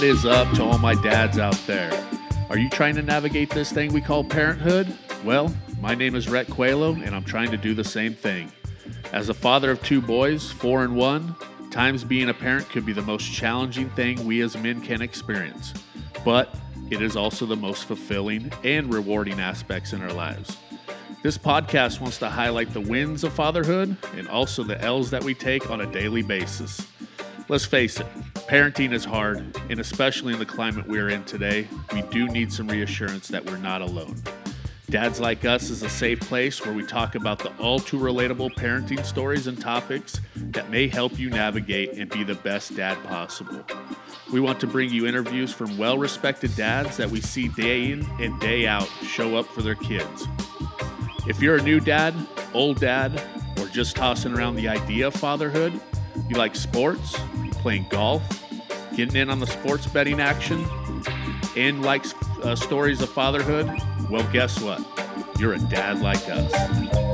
What is up to all my dads out there? Are you trying to navigate this thing we call parenthood? Well, my name is Rhett Coelho, and I'm trying to do the same thing. As a father of two boys, four and one, times being a parent could be the most challenging thing we as men can experience. But it is also the most fulfilling and rewarding aspects in our lives. This podcast wants to highlight the wins of fatherhood and also the L's that we take on a daily basis. Let's face it, parenting is hard, and especially in the climate we're in today, we do need some reassurance that we're not alone. Dads Like Us is a safe place where we talk about the all too relatable parenting stories and topics that may help you navigate and be the best dad possible. We want to bring you interviews from well respected dads that we see day in and day out show up for their kids. If you're a new dad, old dad, or just tossing around the idea of fatherhood, you like sports, playing golf, getting in on the sports betting action, and likes uh, stories of fatherhood, well, guess what? You're a dad like us.